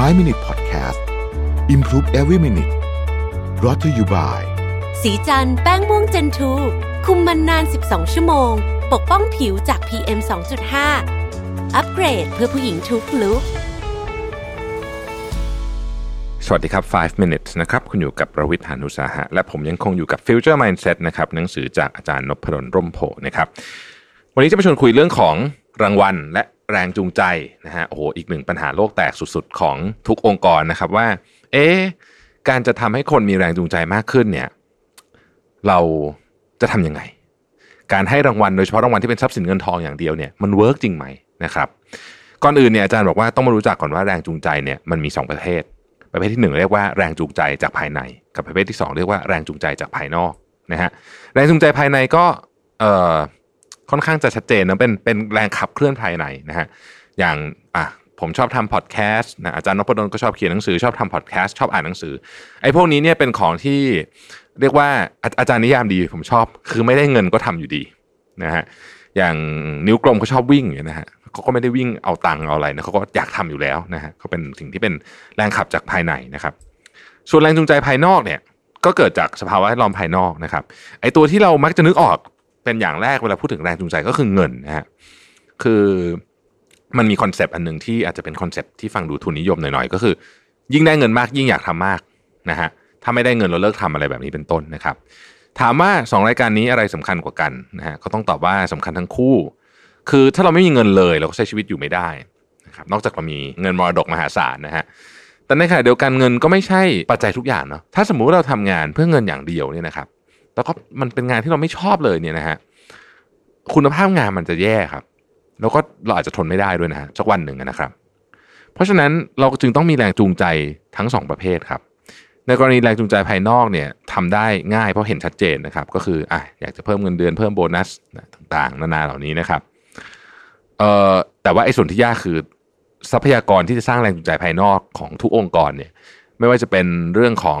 5 Minute Podcast Improve Every Minute รอ t ธออยู่บ่ายสีจันแป้งม่วงเจนทูคุมมันนาน 12 ชั่วโมง ปกป้องผิวจาก PM 2.5 อัปเกรดเพื่อผู้หญิงทุกลุกสวัสดีครับ 5 minutes นะครับ คุณอยู่กับประวิทยานุสาหะ และผมยังคงอยู่กับ Future Mindset นะครับ หนังสือจากอาจารย์นพดลร่มโพนะครับ วันนี้จะมาชวนคุยเรื่องของรางวัลและ แรงจูงใจนะฮะโอ้โหอีกหนึ่งปัญหาโลกแตกสุดๆ ของทุกองค์กรนะครับว่า เอ๊ะการจะทำให้คนมีแรงจูงใจมากขึ้นเนี่ย เราจะทำยังไง การให้รางวัลโดยเฉพาะรางวัลที่เป็นทรัพย์สินเงินทองอย่างเดียวเนี่ยมันเวิร์กจริงไหมนะครับก่อนอื่นเนี่ยอาจารย์บอกว่าต้องมารู้จักก่อนว่าแรงจูงใจเนี่ยมันมี 2 ประเภทประเภทที่ 1 เรียกว่าแรงจูงใจจากภายใน กับประเภทที่ 2 เรียกว่าแรงจูงใจจากภายนอกนะฮะแรงจูงใจภายในก็เอ่อ ค่อนข้างจะชัดเจนนะเป็นเป็นแรงขับเคลื่อนภายในนะฮะอย่างอะผมชอบทำพอดแคสต์นะอาจารย์นพดลก็ชอบเขียนหนังสือชอบทำพอดแคสต์ชอบอ่านหนังสือไอ้พวกนี้เนี่ยเป็นของที่เรียกว่าอาจารย์นิยามดีผมชอบ คือไม่ได้เงินก็ทำอยู่ดีนะฮะอย่างนิ้วกลมเขาชอบวิ่งอย่างเงี้ยนะฮะเขาก็ไม่ได้วิ่งเอาตังค์เอาอะไรนะเขาก็อยากทำอยู่แล้วนะฮะเขาเป็นสิ่งที่เป็นแรงขับจากภายในนะครับ ส่วนแรงจูงใจภายนอกเนี่ยก็เกิดจากสภาวะแวดล้อมภายนอกนะครับไอตัวที่เรามักจะนึกออก เป็นอย่างแรกเวลาพูดถึงแรงจูงใจก็คือเงินนะฮะคือมันมี concept อันหนึ่งที่อาจจะเป็น concept ที่ฟังดูทุนนิยมหน่อยๆก็คือ ยิ่งได้เงินมากยิ่งอยากทำมากนะฮะถ้าไม่ได้เงินเราเลิกทำอะไรแบบนี้เป็นต้นนะครับ ถามว่า 2 รายการนี้อะไรสำคัญกว่ากันนะฮะก็ต้องตอบว่าสำคัญทั้งคู่ คือถ้าเราไม่มีเงินเลยเราก็ใช้ชีวิตอยู่ไม่ได้นะครับนอกจากเรามีเงินมรดกมหาศาลนะฮะแต่ในขณะเดียวกันเงินก็ไม่ใช่ปัจจัยทุกอย่างเนาะถ้าสมมุติเราทำงานเพื่อเงินอย่างเดียวเนี่ยนะครับ แล้วก็มันเป็นงานที่เราไม่ชอบเลยเนี่ยนะฮะคุณภาพงานมันจะแย่ครับ แล้วก็เราอาจจะทนไม่ได้ด้วยนะฮะสักวันหนึ่งนะครับ เพราะฉะนั้นเราจึงต้องมีแรงจูงใจทั้งสองประเภทครับ ในกรณีแรงจูงใจภายนอกเนี่ยทำได้ง่ายเพราะเห็นชัดเจนนะครับ ก็คืออะอยากจะเพิ่มเงินเดือนเพิ่มโบนัสต่างๆ นานาเหล่านี้นะครับเอ่อแต่ว่าไอ้ส่วนที่ยากคือทรัพยากรที่จะสร้างแรงจูงใจภายนอกของทุกองค์กรเนี่ย ไม่ว่าจะเป็นเรื่องของ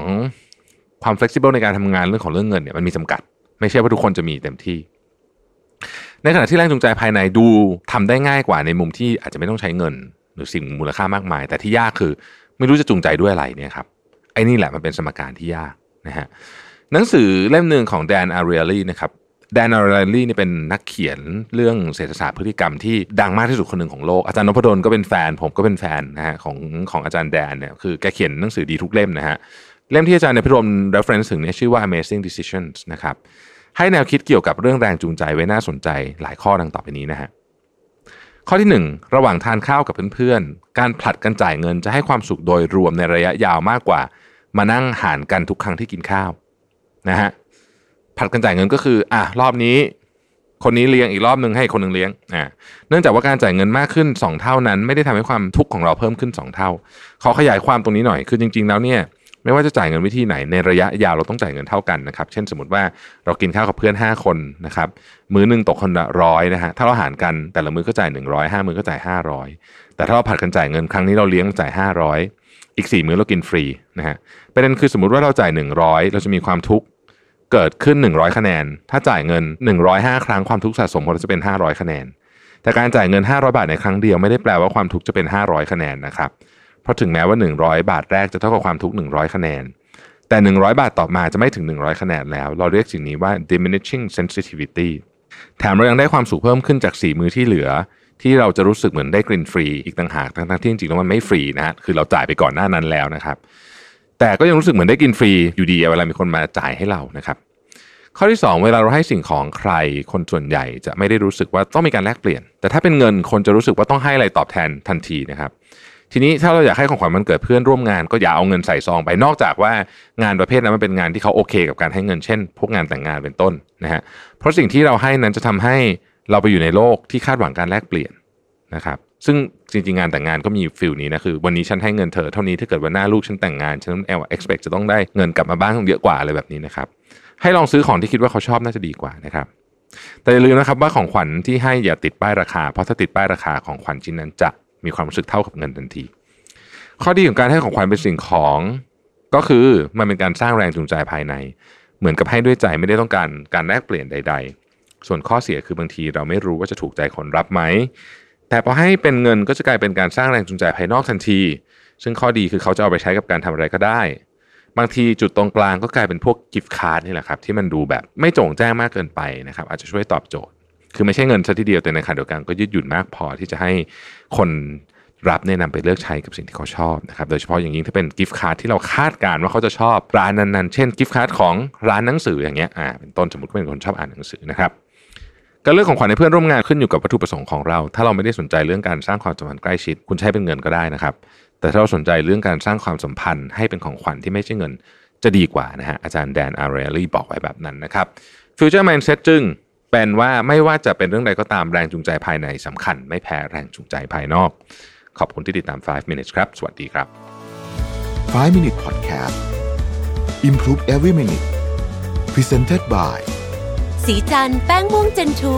ความ flexible ในการทำงานเรื่องของเรื่องเงินเนี่ยมันมีจำกัด ไม่ใช่ว่าทุกคนจะมีเต็มที่ ในขณะที่แรงจูงใจภายในดูทำได้ง่ายกว่าในมุมที่อาจจะไม่ต้องใช้เงิน หรือสิ่งมูลค่ามากมาย แต่ที่ยากคือไม่รู้จะจูงใจด้วยอะไรเนี่ยครับไอ้นี่แหละมันเป็นสมการที่ยากนะฮะหนังสือเล่มหนึ่งของแดนอารีลีนะครับแดนอารีลีนี่เป็นนักเขียนเรื่องเศรษฐศาสตร์พฤติกรรมที่ดังมากที่สุดคนหนึ่งของโลก อาจารย์นพดลก็เป็นแฟน ผมก็เป็นแฟนนะฮะของของอาจารย์แดนเนี่ยคือแกเขียนหนังสือดีทุกเล่มนะฮะ เล่มที่อาจารย์นพดล reference ถึงเนี่ยชื่อว่า Amazing Decisions นะครับให้แนวคิดเกี่ยวกับเรื่องแรงจูงใจไว้น่าสนใจหลายข้อดังต่อไปนี้นะฮะข้อที่ 1 ระหว่างทานข้าวกับเพื่อนๆ การผลัดกันจ่ายเงินจะให้ความสุขโดยรวมในระยะยาวมากกว่า มานั่งหารกันทุกครั้งที่กินข้าวนะฮะผลัดกันจ่ายเงินก็คืออะรอบนี้ คนนี้เลี้ยงอีกรอบหนึ่งให้คนหนึ่งเลี้ยงอ่าเนื่องจากว่าการจ่ายเงินมากขึ้น 2 เท่านั้น ไม่ได้ทำให้ความทุกข์ของเราเพิ่มขึ้น 2 เท่า ขอขยายความตรงนี้หน่อยคือจริง ๆ แล้วเนี่ย ไม่ว่าจะจ่ายเงินวิธีไหนในระยะยาวเราต้องจ่ายเงินเท่ากันนะครับ เช่นสมมติว่าเรากินข้าวกับเพื่อน 5 คนนะครับ มื้อหนึ่งตกคนละร้อยนะฮะ ถ้าเราหารกันแต่ละมื้อก็จ่าย 100 5 มื้อก็จ่าย 500 แต่ถ้าเราผัดกันจ่ายเงินครั้งนี้เราเลี้ยงจ่าย 500 อีก 4 มื้อเรากินฟรีนะฮะ ประเด็นคือสมมติว่าเราจ่าย 100 เราจะมีความทุกข์เกิดขึ้น 100 คะแนน ถ้าจ่ายเงิน 105 ครั้งความทุกข์สะสมของเราจะเป็น 500 คะแนน แต่การจ่ายเงิน 500 บาทในครั้งเดียวไม่ได้แปลว่าความทุกข์จะเป็น 500 คะแนนนะครับ เพราะถึงแม้ว่า 100 บาทแรกจะเท่ากับความทุกข์100 คะแนน แต่ 100 บาทต่อมาจะไม่ถึง 100 คะแนนแล้ว เราเรียกสิ่งนี้ว่า diminishing sensitivity แถมเรายังได้ความสุขเพิ่มขึ้นจาก4มือที่เหลือ ที่เราจะรู้สึกเหมือนได้กลิ่นฟรีอีกต่างหากทั้งที่จริงๆแล้วมันไม่ฟรีนะฮะคือเราจ่ายไปก่อนหน้านั้นแล้วนะครับ แต่ก็ยังรู้สึกเหมือนได้กินฟรีอยู่ดีเวลามีคนมาจ่ายให้เรานะครับข้อที่ 2 เวลาเราให้สิ่งของใครคนส่วนใหญ่จะไม่ได้รู้สึกว่าต้องมีการแลกเปลี่ยน แต่ถ้าเป็นเงินคนจะรู้สึกว่าต้องให้อะไรตอบแทนทันทีนะครับ ทีนี้ถ้าเราอยากให้ของขวัญมันเกิดเพื่อนร่วมงานก็อย่าเอาเงินใส่ซองไปนอกจากว่างานประเภทนั้นมันเป็นงานที่เขาโอเค กับการให้เงินเช่น พวกงานแต่งงานเป็นต้นนะฮะเพราะสิ่งที่เราให้นั้นจะทำให้เราไปอยู่ในโลกที่คาดหวังการแลกเปลี่ยนนะครับซึ่งจริงๆงานแต่งงานก็มีฟิลนี้นะคือ วันนี้ฉันให้เงินเธอเท่านี้ถ้าเกิดวันหน้าลูกฉันแต่งงานฉันเอล expect จะต้องได้เงินกลับมาบ้างเยอะกว่าอะไรแบบนี้นะครับให้ลองซื้อของที่คิดว่าเขาชอบน่าจะดีกว่านะครับแต่อย่าลืมนะครับว่าของขวัญที่ให้อย่าติดป้ายราคา เพราะถ้าติดป้ายราคาของขวัญชิ้นนั้นจะ มีความรู้สึกเท่ากับเงินทันที ข้อดีของการให้ของขวัญเป็นสิ่งของก็คือมันเป็นการสร้างแรงจูงใจภายใน เหมือนกับให้ด้วยใจไม่ได้ต้องการการแลกเปลี่ยนใด ๆ ส่วนข้อเสียคือบางทีเราไม่รู้ว่าจะถูกใจคนรับไหม แต่พอให้เป็นเงินก็จะกลายเป็นการสร้างแรงจูงใจภายนอกทันที ซึ่งข้อดีคือเขาจะเอาไปใช้กับการทำอะไรก็ได้ บางทีจุดตรงกลางก็กลายเป็นพวกกิฟต์การ์ดนี่แหละครับที่มันดูแบบไม่โจ่งแจ้งมากเกินไปนะครับอาจจะช่วยตอบโจทย์ คือไม่ใช่เงินซะทีเดียวแต่ในขณะเดียวกันก็ยืดหยุ่นมากพอที่จะให้คนรับเนี่ยนำไปเลือกใช้กับสิ่งที่เขาชอบนะครับโดยเฉพาะอย่างยิ่งถ้าเป็นกิฟต์การ์ดที่เราคาดการณ์ว่าเขาจะชอบร้านนั้นๆ เช่นกิฟต์การ์ดของร้านหนังสืออย่างเงี้ยอ่าเป็นต้นสมมติว่าเป็นคนชอบอ่านหนังสือนะครับการเลือกของขวัญให้เพื่อนร่วมงานขึ้นอยู่กับวัตถุประสงค์ของเรา ถ้าเราไม่ได้สนใจเรื่องการสร้างความสัมพันธ์ใกล้ชิด คุณใช้เป็นเงินก็ได้นะครับ แต่ถ้าเราสนใจเรื่องการสร้างความสัมพันธ์ให้เป็นของขวัญที่ไม่ใช่เงินจะดีกว่านะฮะอาจารย์แดนอาร์เรลลี่บอกไว้แบบนั้นนะครับ Future Mindset จึง เป็นว่าไม่ว่าจะเป็นเรื่องใดก็ตามแรงจูงใจภายในสำคัญ ไม่แพ้แรงจูงใจภายนอก ขอบคุณที่ติดตาม 5 minutes ครับ สวัสดีครับ 5 Minute Podcast Improve Every Minute Presented by สีจันแป้งม่วงเจนทู